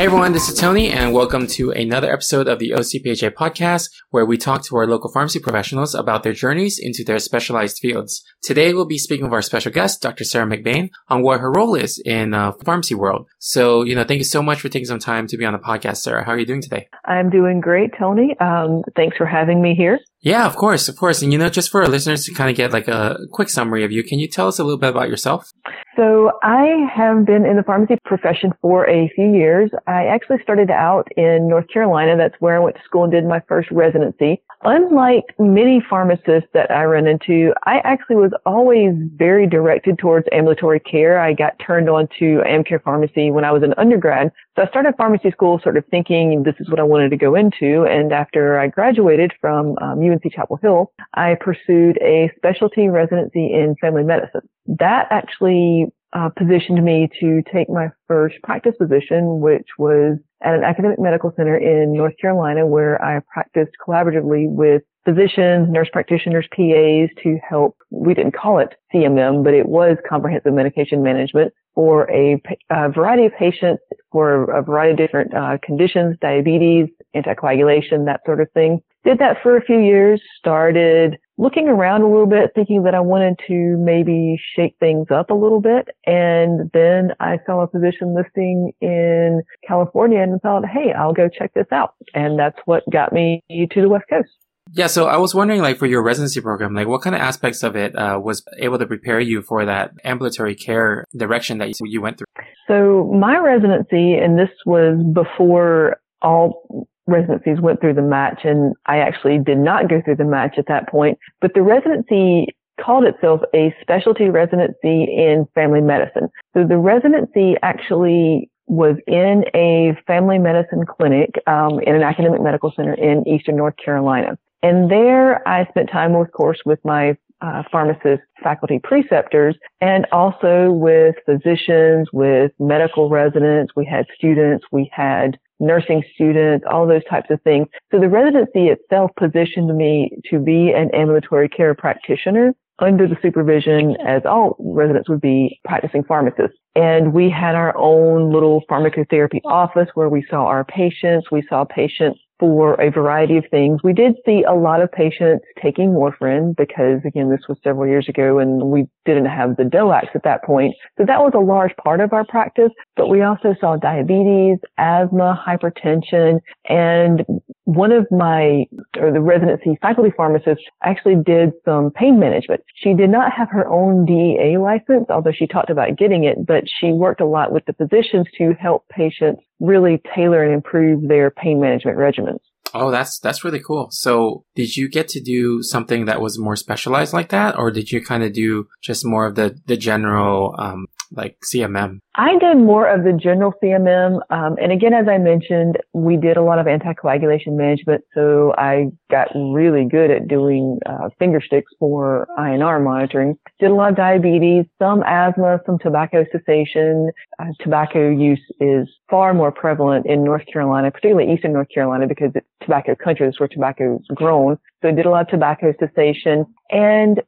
Hey everyone, this is Tony and welcome to another episode of the OCPHA podcast where we talk to our local pharmacy professionals about their journeys into their specialized fields. Today we'll be speaking with our special guest, Dr. Sarah McBane, on what her role is in uh, pharmacy world. So, you know, thank you so much for taking some time to be on the podcast, Sarah. How are you doing today? I'm doing great, Tony. Um, thanks for having me here. Yeah, of course, of course. And you know, just for our listeners to kind of get like a quick summary of you, can you tell us a little bit about yourself? So I have been in the pharmacy profession for a few years. I actually started out in North Carolina. That's where I went to school and did my first residency. Unlike many pharmacists that I run into, I actually was always very directed towards ambulatory care. I got turned on to Amcare Pharmacy when I was an undergrad. So I started pharmacy school sort of thinking this is what I wanted to go into. And after I graduated from um, UNC Chapel Hill, I pursued a specialty residency in family medicine. That actually uh, positioned me to take my first practice position, which was at an academic medical center in North Carolina, where I practiced collaboratively with physicians, nurse practitioners, PAs to help. We didn't call it CMM, but it was comprehensive medication management for a, a variety of patients for a variety of different uh, conditions, diabetes, anticoagulation, that sort of thing. Did that for a few years, started looking around a little bit, thinking that I wanted to maybe shake things up a little bit. And then I saw a position listing in California and thought, hey, I'll go check this out. And that's what got me to the West Coast. Yeah, so I was wondering, like, for your residency program, like, what kind of aspects of it uh, was able to prepare you for that ambulatory care direction that you went through? So my residency, and this was before all residencies went through the match and I actually did not go through the match at that point, but the residency called itself a specialty residency in family medicine. So the residency actually was in a family medicine clinic um, in an academic medical center in Eastern North Carolina. And there I spent time, of course, with my uh, pharmacist faculty preceptors and also with physicians, with medical residents. We had students, we had nursing students, all those types of things. So the residency itself positioned me to be an ambulatory care practitioner under the supervision as all residents would be practicing pharmacists. And we had our own little pharmacotherapy office where we saw our patients. We saw patients for a variety of things. We did see a lot of patients taking warfarin because again, this was several years ago and we didn't have the DOACs at that point. So that was a large part of our practice, but we also saw diabetes, asthma, hypertension, and one of my, or the residency faculty pharmacists actually did some pain management. She did not have her own DEA license, although she talked about getting it, but she worked a lot with the physicians to help patients really tailor and improve their pain management regimens. Oh, that's that's really cool. So, did you get to do something that was more specialized like that, or did you kind of do just more of the the general um, like CMM? I did more of the general CMM. Um, and again, as I mentioned, we did a lot of anticoagulation management. So I got really good at doing uh, finger sticks for INR monitoring. Did a lot of diabetes, some asthma, some tobacco cessation. Uh, tobacco use is far more prevalent in North Carolina, particularly Eastern North Carolina, because it's tobacco country. That's where tobacco is grown. So I did a lot of tobacco cessation. And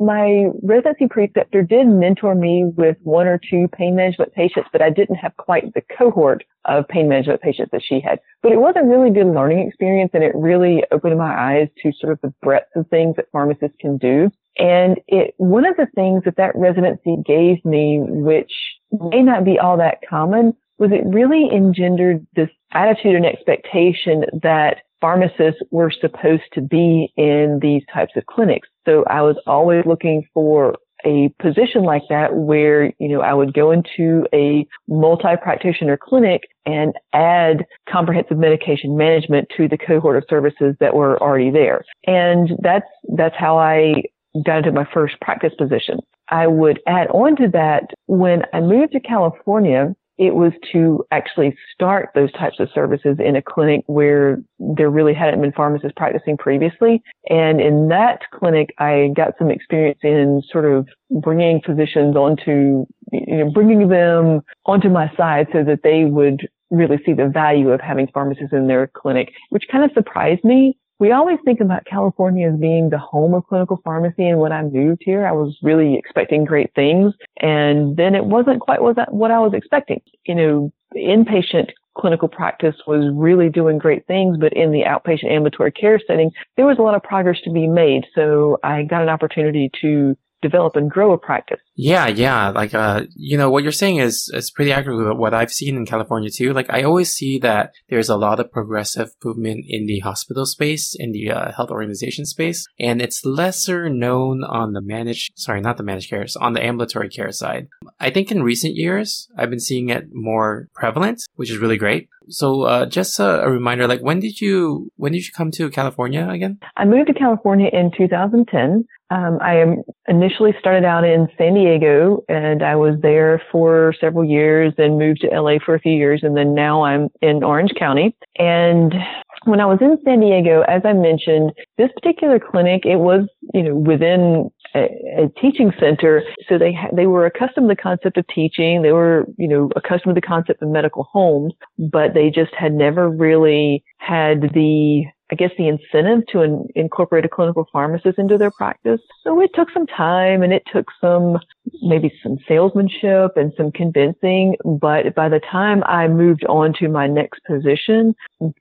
my residency preceptor did mentor me with one or two pain management patients, but I didn't have quite the cohort of pain management patients that she had. But it was a really good learning experience and it really opened my eyes to sort of the breadth of things that pharmacists can do. And it, one of the things that that residency gave me, which may not be all that common, was it really engendered this attitude and expectation that pharmacists were supposed to be in these types of clinics. So I was always looking for a position like that where, you know, I would go into a multi-practitioner clinic and add comprehensive medication management to the cohort of services that were already there. And that's, that's how I got into my first practice position. I would add on to that when I moved to California, it was to actually start those types of services in a clinic where there really hadn't been pharmacists practicing previously. And in that clinic, I got some experience in sort of bringing physicians onto, you know, bringing them onto my side so that they would really see the value of having pharmacists in their clinic, which kind of surprised me we always think about California as being the home of clinical pharmacy. And when I moved here, I was really expecting great things. And then it wasn't quite what I was expecting. You know, inpatient clinical practice was really doing great things, but in the outpatient ambulatory care setting, there was a lot of progress to be made. So I got an opportunity to develop and grow a practice. Yeah, yeah. Like, uh, you know, what you're saying is, is pretty accurate what I've seen in California too. Like, I always see that there's a lot of progressive movement in the hospital space, in the uh, health organization space, and it's lesser known on the managed, sorry, not the managed care, on the ambulatory care side. I think in recent years, I've been seeing it more prevalent, which is really great. So, uh, just a, a, reminder, like when did you when did you come to California again? I moved to California in 2010. Um, I initially started out in San Diego, and I was there for several years. Then moved to LA for a few years, and then now I'm in Orange County. And when I was in San Diego, as I mentioned, this particular clinic, it was, you know, within a, a teaching center. So they, ha- they were accustomed to the concept of teaching. They were, you know, accustomed to the concept of medical homes, but they just had never really had the I guess, the incentive to in, incorporate a clinical pharmacist into their practice. So it took some time and it took some, maybe some salesmanship and some convincing. But by the time I moved on to my next position,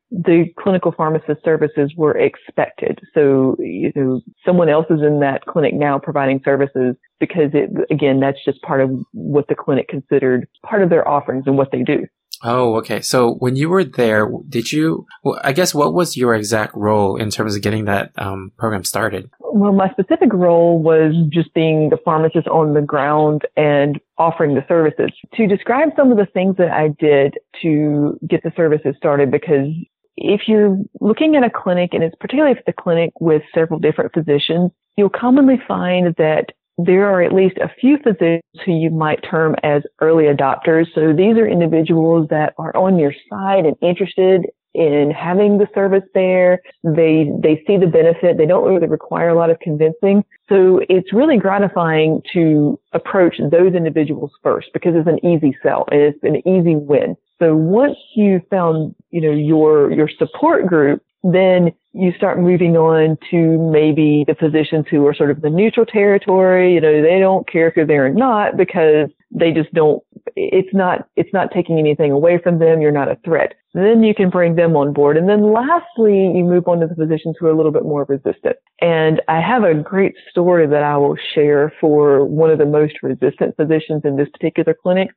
the clinical pharmacist services were expected. So, you know, someone else is in that clinic now providing services because it, again, that's just part of what the clinic considered part of their offerings and what they do. Oh, okay. So when you were there, did you, well, I guess, what was your exact role in terms of getting that um, program started? Well, my specific role was just being the pharmacist on the ground and offering the services. To describe some of the things that I did to get the services started, because if you're looking at a clinic, and it's particularly if the clinic with several different physicians, you'll commonly find that there are at least a few physicians who you might term as early adopters. So these are individuals that are on your side and interested in having the service there. They, they see the benefit. They don't really require a lot of convincing. So it's really gratifying to approach those individuals first because it's an easy sell and it's an easy win. So once you found, you know, your, your support group, then you start moving on to maybe the physicians who are sort of the neutral territory. You know, they don't care there or not because they just don't, it's not, it's not taking anything away from them. You're not a threat. Then you can bring them on board. And then lastly, you move on to the physicians who are a little bit more resistant. And I have a great story that I will share for one of the most resistant physicians in this particular clinic.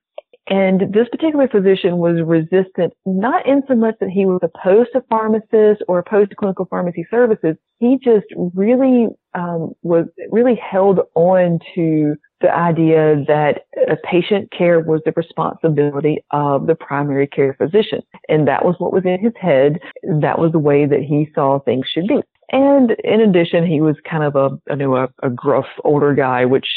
And this particular physician was resistant, not in so much that he was opposed to pharmacists or opposed to clinical pharmacy services. He just really um, was really held on to the idea that patient care was the responsibility of the primary care physician. And that was what was in his head. That was the way that he saw things should be. And in addition, he was kind of a, I know, a, a gruff older guy, which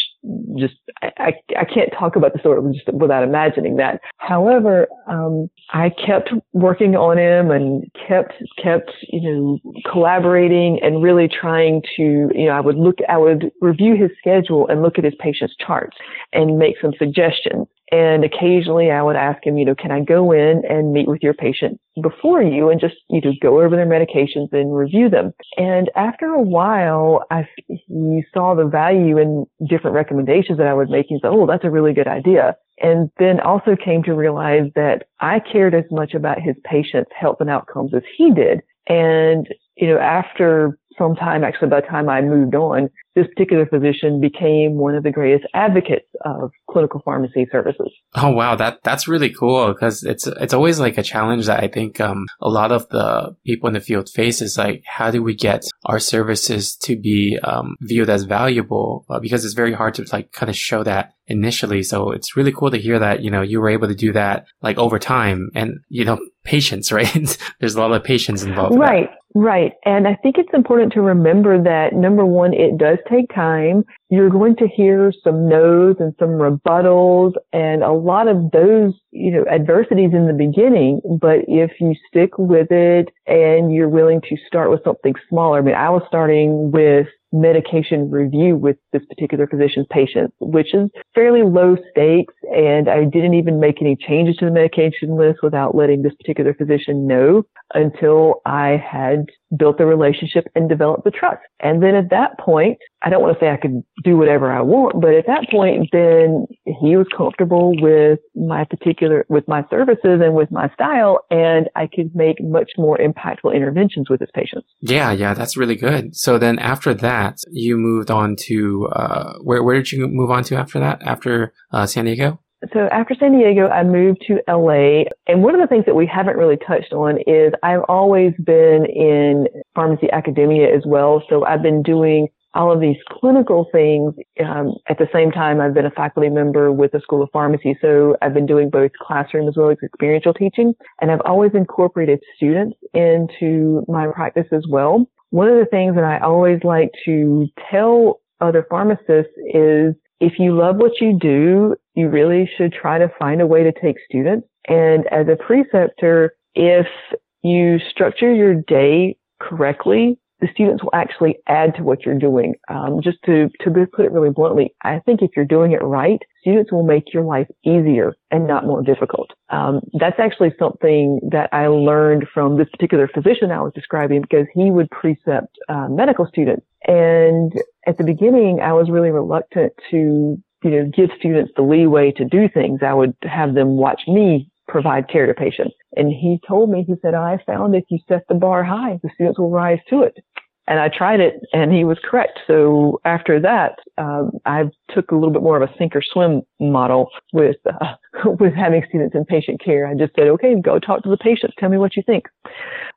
just, I, I can't talk about the story just without imagining that. However, um, I kept working on him and kept, kept, you know, collaborating and really trying to, you know, I would look, I would review his schedule and look at his patient's charts and make some suggestions. And occasionally I would ask him, you know, can I go in and meet with your patient before you and just, you know, go over their medications and review them. And after a while, I, he saw the value in different recommendations that I would make. He said, oh, that's a really good idea. And then also came to realize that I cared as much about his patient's health and outcomes as he did. And, you know, after some time, actually by the time I moved on, this particular physician became one of the greatest advocates of clinical pharmacy services. Oh wow, that that's really cool because it's it's always like a challenge that I think um, a lot of the people in the field face is like how do we get our services to be um, viewed as valuable uh, because it's very hard to like kind of show that initially. So it's really cool to hear that you know you were able to do that like over time and you know patience, right? There's a lot of patience involved. Right. Right. And I think it's important to remember that number one, it does take time. You're going to hear some no's and some rebuttals and a lot of those, you know, adversities in the beginning. But if you stick with it and you're willing to start with something smaller, I mean, I was starting with medication review with this particular physician's patients, which is fairly low stakes. And I didn't even make any changes to the medication list without letting this particular physician know. until I had built the relationship and developed the trust. And then at that point, I don't want to say I could do whatever I want, but at that point, then he was comfortable with my particular, with my services and with my style, and I could make much more impactful interventions with his patients. Yeah, yeah, that's really good. So then after that, you moved on to, uh, where, where did you move on to after that? After, uh, San Diego? So after San Diego, I moved to LA. And one of the things that we haven't really touched on is I've always been in pharmacy academia as well. So I've been doing all of these clinical things. Um, at the same time, I've been a faculty member with the School of Pharmacy. So I've been doing both classroom as well as experiential teaching. And I've always incorporated students into my practice as well. One of the things that I always like to tell other pharmacists is if you love what you do, you really should try to find a way to take students. And as a preceptor, if you structure your day correctly, the students will actually add to what you're doing. Um, just to, to put it really bluntly, I think if you're doing it right, students will make your life easier and not more difficult. Um, that's actually something that I learned from this particular physician I was describing because he would precept uh, medical students. And at the beginning, I was really reluctant to, you know, give students the leeway to do things. I would have them watch me provide care to patients. And he told me, he said, I found if you set the bar high, the students will rise to it. And I tried it and he was correct. So after that, um, I took a little bit more of a sink or swim model with, uh, with having students in patient care. I just said, okay, go talk to the patients. Tell me what you think.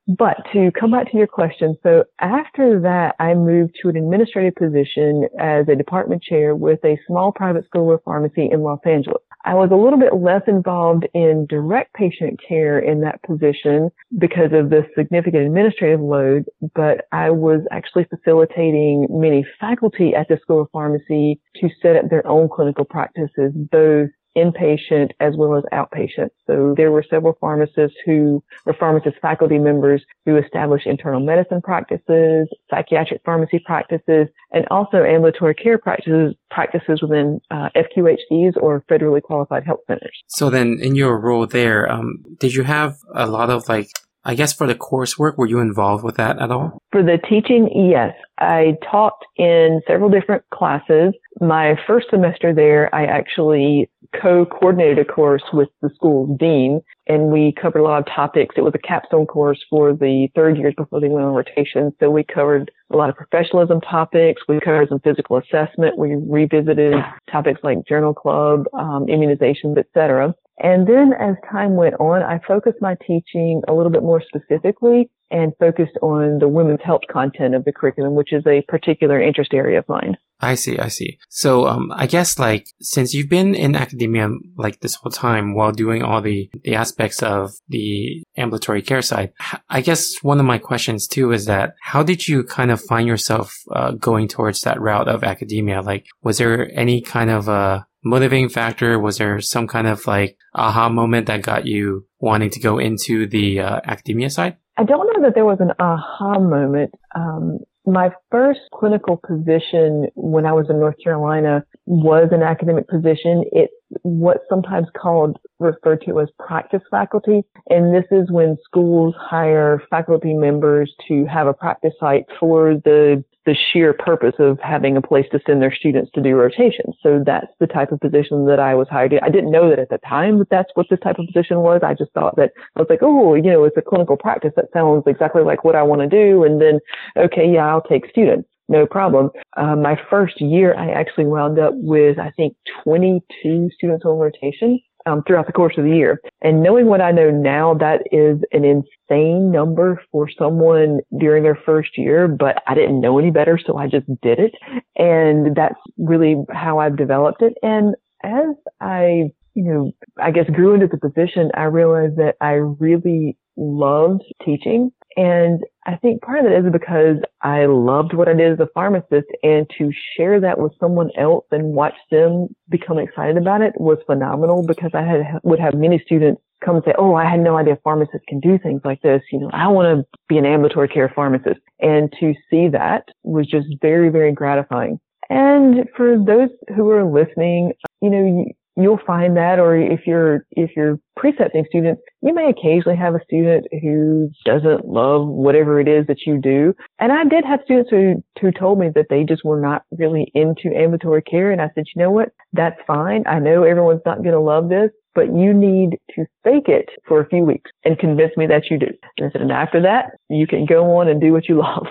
But to come back to your question. So after that, I moved to an administrative position as a department chair with a small private school of pharmacy in Los Angeles. I was a little bit less involved in direct patient care in that position because of the significant administrative load, but I was actually facilitating many faculty at the School of Pharmacy to set up their own clinical practices, both inpatient as well as outpatient. So there were several pharmacists who were pharmacist faculty members who established internal medicine practices, psychiatric pharmacy practices, and also ambulatory care practices practices within uh, FQHCs or federally qualified health centers. So then, in your role there, um, did you have a lot of like I guess for the coursework, were you involved with that at all? For the teaching, yes. I taught in several different classes. My first semester there, I actually co-coordinated a course with the school dean and we covered a lot of topics. It was a capstone course for the third years before they went on rotation. So we covered a lot of professionalism topics. We covered some physical assessment. We revisited topics like journal club, um, immunizations, etc. And then as time went on, I focused my teaching a little bit more specifically and focused on the women's health content of the curriculum, which is a particular interest area of mine. I see, I see. So, um, I guess like since you've been in academia like this whole time while doing all the the aspects of the ambulatory care side, I guess one of my questions too is that how did you kind of find yourself uh, going towards that route of academia? Like, was there any kind of uh motivating factor? Was there some kind of like aha moment that got you wanting to go into the uh, academia side? I don't know that there was an aha moment. Um, my first clinical position when I was in North Carolina was an academic position. It's what's sometimes called referred to as practice faculty. And this is when schools hire faculty members to have a practice site for the the sheer purpose of having a place to send their students to do rotations. So that's the type of position that I was hired in. I didn't know that at the time that that's what this type of position was. I just thought that I was like, oh, you know, it's a clinical practice. That sounds exactly like what I want to do. And then, okay, yeah, I'll take students. No problem. Uh, my first year, I actually wound up with, I think, 22 students on rotation um, throughout the course of the year. And knowing what I know now, that is an insane number for someone during their first year, but I didn't know any better, so I just did it. And that's really how I've developed it. And as I, you know, I guess grew into the position, I realized that I really loved teaching and I think part of it is because I loved what I did as a pharmacist and to share that with someone else and watch them become excited about it was phenomenal because I had, would have many students come and say, Oh, I had no idea pharmacists can do things like this. You know, I want to be an ambulatory care pharmacist. And to see that was just very, very gratifying. And for those who are listening, you know, you'll find that, or if you're, if you're precepting students, you may occasionally have a student who doesn't love whatever it is that you do. And I did have students who, who told me that they just were not really into ambulatory care. And I said, you know what? That's fine. I know everyone's not going to love this, but you need to fake it for a few weeks and convince me that you do. And I said, and after that, you can go on and do what you love.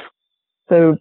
So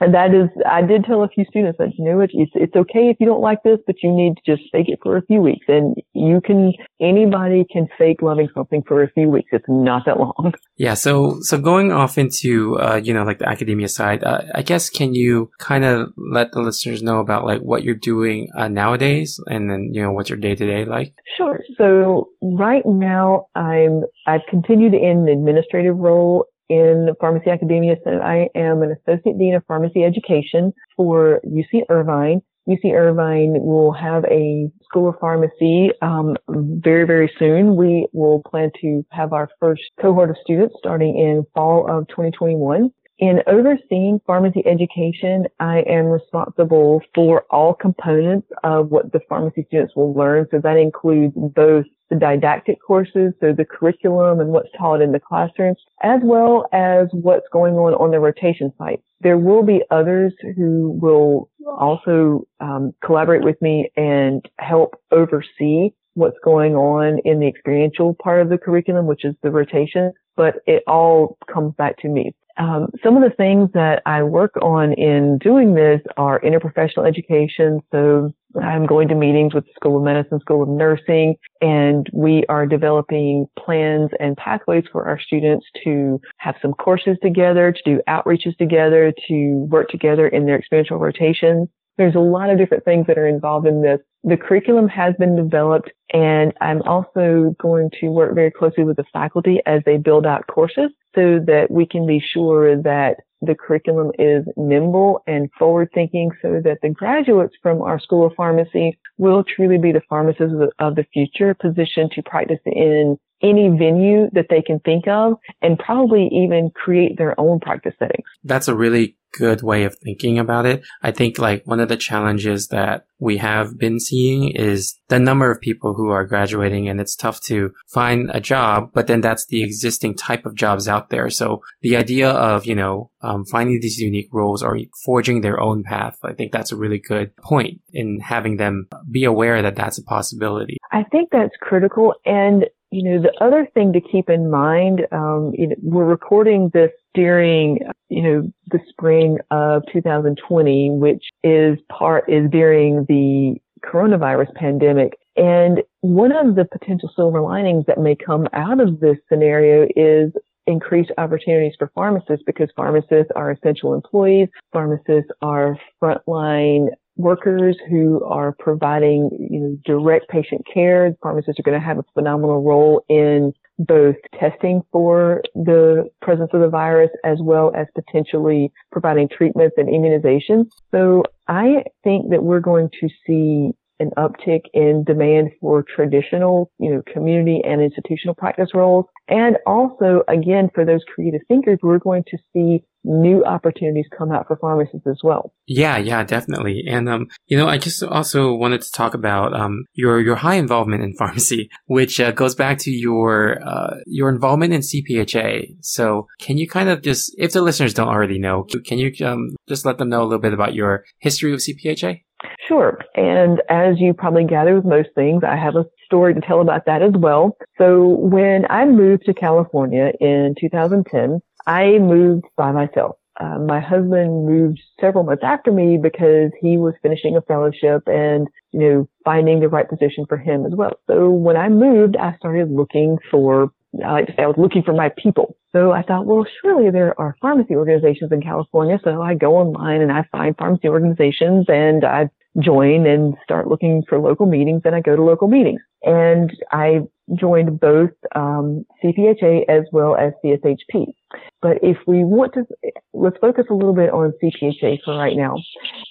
and that is, I did tell a few students that, you know what, it's, it's okay if you don't like this, but you need to just fake it for a few weeks. And you can, anybody can fake loving something for a few weeks. It's not that long. Yeah. So, so going off into, uh, you know, like the academia side, uh, I guess, can you kind of let the listeners know about like what you're doing uh, nowadays and then, you know, what's your day to day like? Sure. So right now I'm, I've continued in an administrative role in pharmacy academia. So I am an associate dean of pharmacy education for UC Irvine. UC Irvine will have a school of pharmacy um, very, very soon. We will plan to have our first cohort of students starting in fall of 2021. In overseeing pharmacy education, I am responsible for all components of what the pharmacy students will learn. So that includes both the didactic courses, so the curriculum and what's taught in the classrooms, as well as what's going on on the rotation site. There will be others who will also um, collaborate with me and help oversee what's going on in the experiential part of the curriculum, which is the rotation, but it all comes back to me. Um, some of the things that I work on in doing this are interprofessional education. So I'm going to meetings with the School of Medicine, School of Nursing, and we are developing plans and pathways for our students to have some courses together, to do outreaches together, to work together in their experiential rotations. There's a lot of different things that are involved in this. The curriculum has been developed and I'm also going to work very closely with the faculty as they build out courses so that we can be sure that the curriculum is nimble and forward thinking so that the graduates from our School of Pharmacy will truly be the pharmacists of the future positioned to practice in any venue that they can think of and probably even create their own practice settings. That's a really good way of thinking about it. I think like one of the challenges that we have been seeing is the number of people who are graduating and it's tough to find a job, but then that's the existing type of jobs out there. So the idea of, you know, um, finding these unique roles or forging their own path, I think that's a really good point in having them be aware that that's a possibility. I think that's critical. And you know, the other thing to keep in mind, um, you know, we're recording this during, you know, the spring of 2020, which is part, is during the coronavirus pandemic. And one of the potential silver linings that may come out of this scenario is increased opportunities for pharmacists because pharmacists are essential employees. Pharmacists are frontline workers who are providing you know, direct patient care. Pharmacists are going to have a phenomenal role in both testing for the presence of the virus as well as potentially providing treatments and immunizations. So I think that we're going to see an uptick in demand for traditional, you know, community and institutional practice roles. And also, again, for those creative thinkers, we're going to see new opportunities come out for pharmacists as well. Yeah, yeah, definitely. And um, you know, I just also wanted to talk about um your your high involvement in pharmacy, which uh, goes back to your uh your involvement in CPHA. So, can you kind of just, if the listeners don't already know, can you um just let them know a little bit about your history with CPHA? Sure. And as you probably gather with most things, I have a story to tell about that as well. So when I moved to California in 2010, I moved by myself. Uh, my husband moved several months after me because he was finishing a fellowship and, you know, finding the right position for him as well. So when I moved, I started looking for, I like to say I was looking for my people. So I thought, well, surely there are pharmacy organizations in California. So I go online and I find pharmacy organizations and I join and start looking for local meetings and I go to local meetings. And I joined both um, CPHA as well as CSHP. But if we want to, let's focus a little bit on CPHA for right now.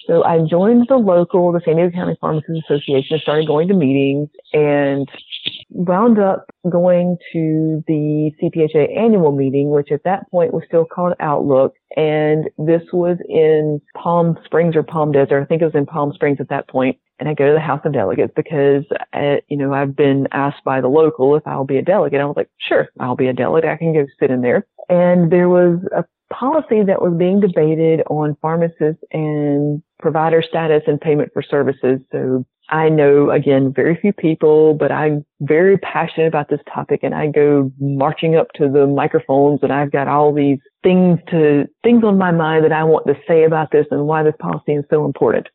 So I joined the local, the San Diego County Pharmacists Association, and started going to meetings and wound up going to the CPHA annual meeting, which at that point was still called Outlook. And this was in Palm Springs or Palm Desert. I think it was in Palm Springs at that point. and I go to the House of Delegates because, uh, you know, I've been asked by the local if I'll be a delegate. I was like, sure, I'll be a delegate. I can go sit in there. And there was a policy that was being debated on pharmacists and provider status and payment for services. So I know again very few people, but I'm very passionate about this topic and I go marching up to the microphones and I've got all these things to, things on my mind that I want to say about this and why this policy is so important.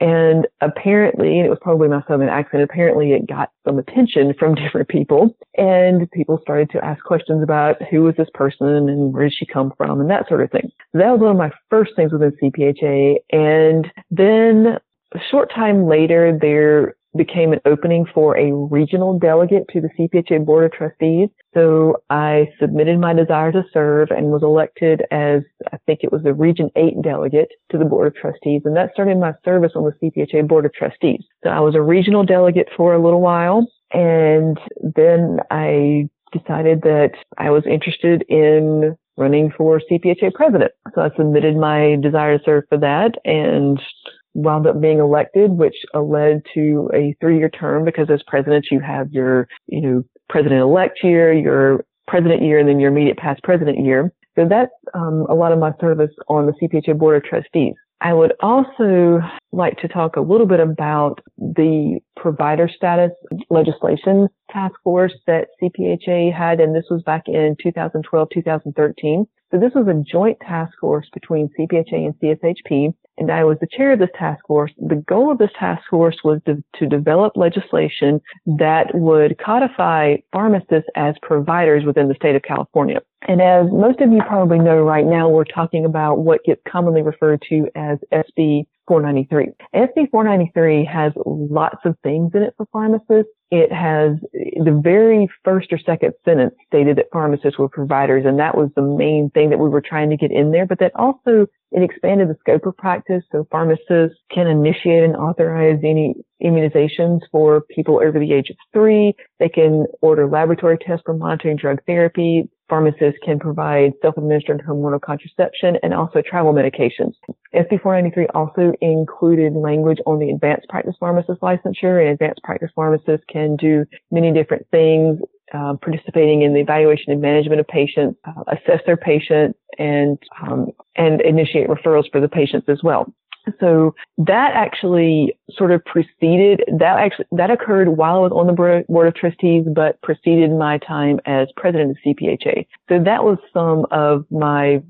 And apparently, and it was probably my southern accent, apparently it got some attention from different people and people started to ask questions about who was this person and where did she come from and that sort of thing. That was one of my first things within CPHA. And then a short time later, there became an opening for a regional delegate to the CPHA Board of Trustees. So I submitted my desire to serve and was elected as, I think it was the Region 8 delegate to the Board of Trustees. And that started my service on the CPHA Board of Trustees. So I was a regional delegate for a little while. And then I decided that I was interested in running for CPHA president. So I submitted my desire to serve for that and wound up being elected, which led to a three-year term because as president you have your, you know, president-elect year, your president year, and then your immediate past president year. So that's um, a lot of my service on the CPHA Board of Trustees. I would also like to talk a little bit about the provider status legislation task force that CPHA had, and this was back in 2012, 2013. So this was a joint task force between CPHA and CSHP, and I was the chair of this task force. The goal of this task force was to, to develop legislation that would codify pharmacists as providers within the state of California. And as most of you probably know right now, we're talking about what gets commonly referred to as SB 493. SB 493 has lots of things in it for pharmacists. It has the very first or second sentence stated that pharmacists were providers, and that was the main thing that we were trying to get in there. But that also it expanded the scope of practice, so pharmacists can initiate and authorize any immunizations for people over the age of three. They can order laboratory tests for monitoring drug therapy. Pharmacists can provide self-administered hormonal contraception and also travel medications. SB 493 also included language on the advanced practice pharmacist licensure, and advanced practice pharmacists can do many different things uh, participating in the evaluation and management of patients, uh, assess their patients, and um, and initiate referrals for the patients as well. So that actually sort of preceded that actually that occurred while I was on the board of trustees, but preceded my time as president of CPHA. So that was some of my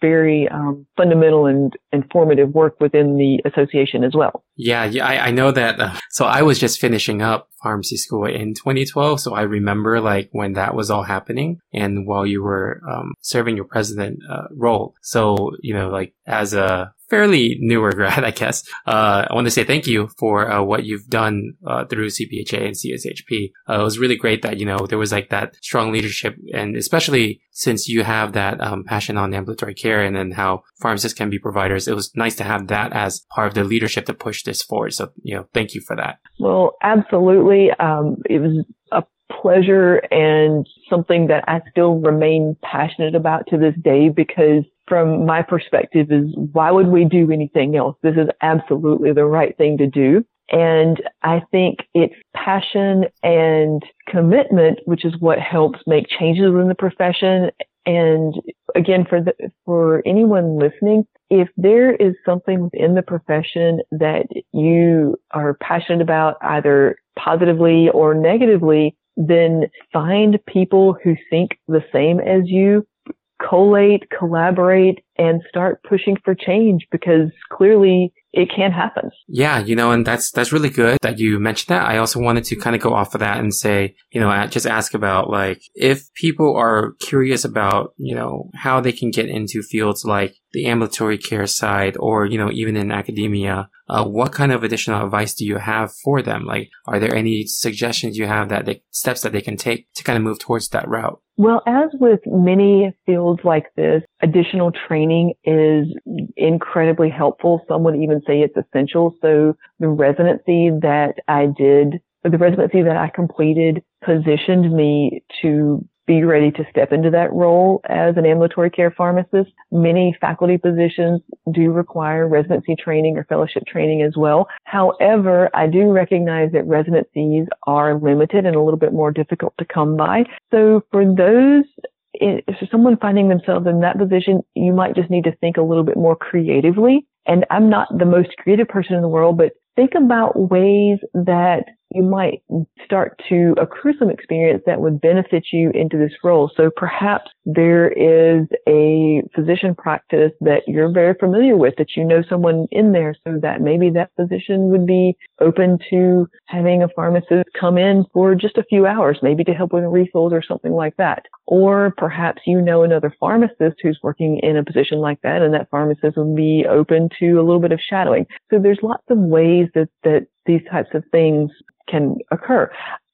very um, fundamental and informative work within the association as well. Yeah, yeah, I, I know that. Uh, so I was just finishing up pharmacy school in 2012, so I remember like when that was all happening, and while you were um, serving your president uh, role. So you know, like as a fairly newer grad, I guess. Uh, I want to say thank you for uh, what you've done uh, through CPHA and CSHP. Uh, it was really great that you know there was like that strong leadership, and especially since you have that um, passion on ambulatory care and then how pharmacists can be providers, it was nice to have that as part of the leadership to push this forward. So you know, thank you for that. Well, absolutely. Um, it was a pleasure and something that I still remain passionate about to this day because from my perspective is why would we do anything else? This is absolutely the right thing to do. And I think it's passion and commitment, which is what helps make changes in the profession. And again, for the, for anyone listening, if there is something within the profession that you are passionate about, either positively or negatively, then find people who think the same as you collate, collaborate, and start pushing for change because clearly it can happen. Yeah, you know, and that's that's really good that you mentioned that. I also wanted to kind of go off of that and say, you know, just ask about like if people are curious about, you know, how they can get into fields like the ambulatory care side or, you know, even in academia, uh, what kind of additional advice do you have for them? Like, are there any suggestions you have that they, steps that they can take to kind of move towards that route? Well, as with many fields like this, additional training is incredibly helpful. Some would even say it's essential. So the residency that I did, the residency that I completed positioned me to be ready to step into that role as an ambulatory care pharmacist. Many faculty positions do require residency training or fellowship training as well. However, I do recognize that residencies are limited and a little bit more difficult to come by. So for those if someone finding themselves in that position, you might just need to think a little bit more creatively. And I'm not the most creative person in the world, but think about ways that you might start to accrue some experience that would benefit you into this role. So perhaps there is a physician practice that you're very familiar with, that you know someone in there, so that maybe that physician would be open to having a pharmacist come in for just a few hours, maybe to help with refills or something like that. Or perhaps you know another pharmacist who's working in a position like that, and that pharmacist would be open to a little bit of shadowing. So there's lots of ways that, that these types of things can occur.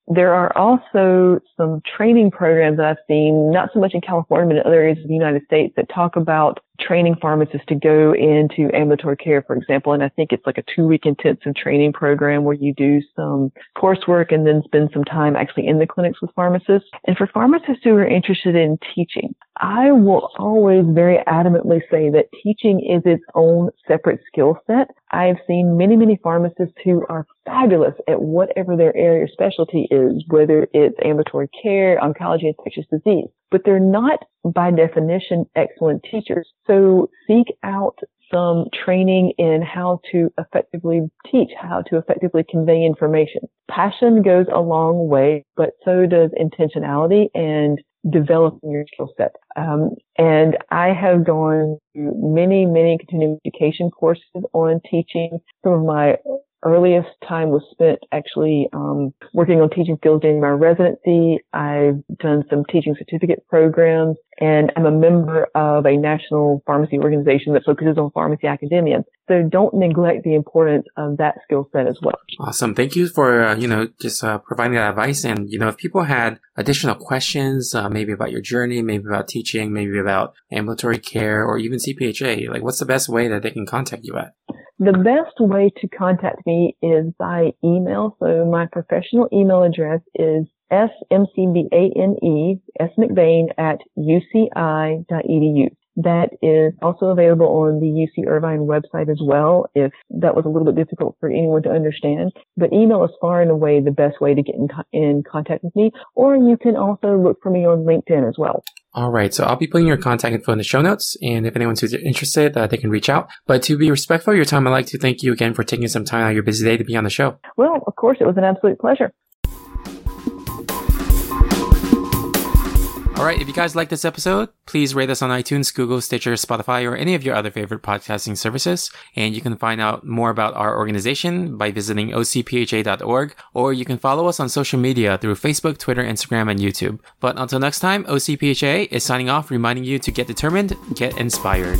There are also some training programs that I've seen, not so much in California, but in other areas of the United States that talk about training pharmacists to go into ambulatory care, for example. And I think it's like a two week intensive training program where you do some coursework and then spend some time actually in the clinics with pharmacists. And for pharmacists who are interested in teaching, I will always very adamantly say that teaching is its own separate skill set. I've seen many, many pharmacists who are fabulous at whatever their area of specialty is, whether it's ambulatory care, oncology, infectious disease, but they're not by definition excellent teachers. So seek out some training in how to effectively teach, how to effectively convey information. Passion goes a long way, but so does intentionality and developing your skill set. Um, and I have gone through many, many continuing education courses on teaching. Some of my earliest time was spent actually um, working on teaching skills during my residency. I've done some teaching certificate programs, and I'm a member of a national pharmacy organization that focuses on pharmacy academia. So don't neglect the importance of that skill set as well. Awesome. Thank you for, uh, you know, just uh, providing that advice. And, you know, if people had additional questions, uh, maybe about your journey, maybe about teaching, maybe about ambulatory care or even CPHA, like what's the best way that they can contact you at? The best way to contact me is by email. So my professional email address is smcbane, S McBane at uci.edu. That is also available on the UC Irvine website as well, if that was a little bit difficult for anyone to understand. But email is far and away the best way to get in, in contact with me, or you can also look for me on LinkedIn as well. All right. So I'll be putting your contact info in the show notes. And if anyone's interested, uh, they can reach out. But to be respectful of your time, I'd like to thank you again for taking some time out of your busy day to be on the show. Well, of course, it was an absolute pleasure. All right, if you guys like this episode, please rate us on iTunes, Google, Stitcher, Spotify, or any of your other favorite podcasting services. And you can find out more about our organization by visiting ocpha.org, or you can follow us on social media through Facebook, Twitter, Instagram, and YouTube. But until next time, OCPHA is signing off, reminding you to get determined, get inspired.